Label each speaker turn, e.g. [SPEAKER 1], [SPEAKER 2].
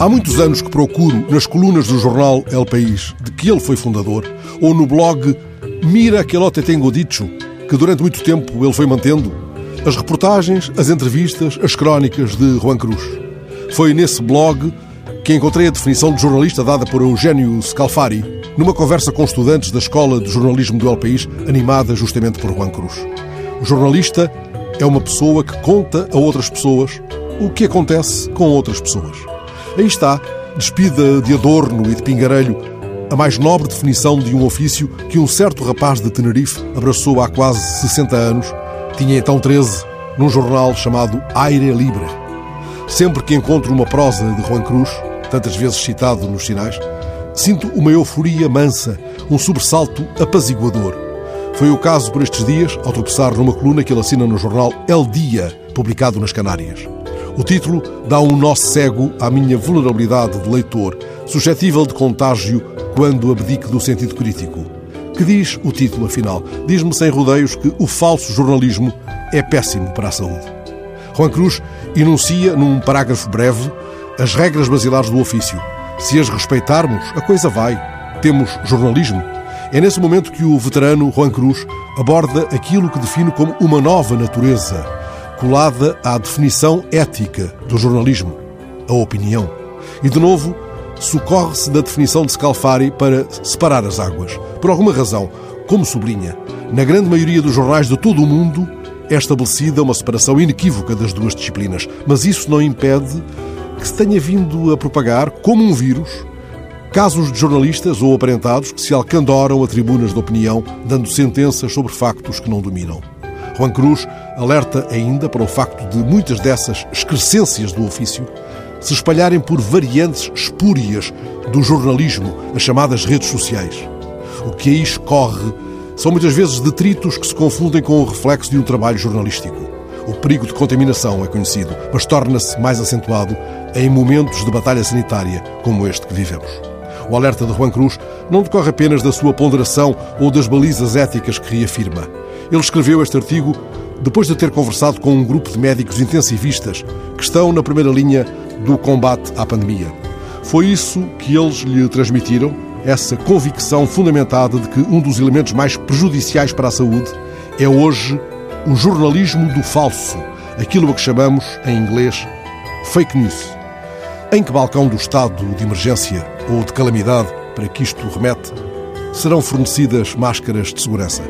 [SPEAKER 1] Há muitos anos que procuro nas colunas do jornal El País, de que ele foi fundador, ou no blog Mira que lo te tengo dicho, que durante muito tempo ele foi mantendo, as reportagens, as entrevistas, as crónicas de Juan Cruz. Foi nesse blog que encontrei a definição de jornalista dada por Eugênio Scalfari, numa conversa com estudantes da Escola de Jornalismo do El País, animada justamente por Juan Cruz. O jornalista é uma pessoa que conta a outras pessoas o que acontece com outras pessoas. Aí está, despida de adorno e de pingarelho, a mais nobre definição de um ofício que um certo rapaz de Tenerife abraçou há quase 60 anos, tinha então 13, num jornal chamado Aire Libre. Sempre que encontro uma prosa de Juan Cruz, tantas vezes citado nos sinais, sinto uma euforia mansa, um sobressalto apaziguador. Foi o caso por estes dias ao tropeçar numa coluna que ele assina no jornal El Dia, publicado nas Canárias. O título dá um nó cego à minha vulnerabilidade de leitor, suscetível de contágio quando abdique do sentido crítico. Que diz o título, afinal? Diz-me sem rodeios que o falso jornalismo é péssimo para a saúde. Juan Cruz enuncia, num parágrafo breve, as regras basilares do ofício. Se as respeitarmos, a coisa vai. Temos jornalismo. É nesse momento que o veterano Juan Cruz aborda aquilo que define como uma nova natureza, colada à definição ética do jornalismo, a opinião. E, de novo, socorre-se da definição de Scalfari para separar as águas. Por alguma razão, como sublinha, na grande maioria dos jornais de todo o mundo é estabelecida uma separação inequívoca das duas disciplinas, mas isso não impede que se tenha vindo a propagar, como um vírus, casos de jornalistas ou aparentados que se alcandoram a tribunas de opinião, dando sentenças sobre factos que não dominam. Juan Cruz alerta ainda para o facto de muitas dessas excrescências do ofício se espalharem por variantes espúrias do jornalismo, as chamadas redes sociais. O que aí escorre são muitas vezes detritos que se confundem com o reflexo de um trabalho jornalístico. O perigo de contaminação é conhecido, mas torna-se mais acentuado em momentos de batalha sanitária como este que vivemos. O alerta de Juan Cruz não decorre apenas da sua ponderação ou das balizas éticas que reafirma. Ele escreveu este artigo depois de ter conversado com um grupo de médicos intensivistas que estão na primeira linha do combate à pandemia. Foi isso que eles lhe transmitiram, essa convicção fundamentada de que um dos elementos mais prejudiciais para a saúde é hoje o jornalismo do falso, aquilo a que chamamos, em inglês, fake news. Em que balcão do estado de emergência ou de calamidade, para que isto remete, serão fornecidas máscaras de segurança?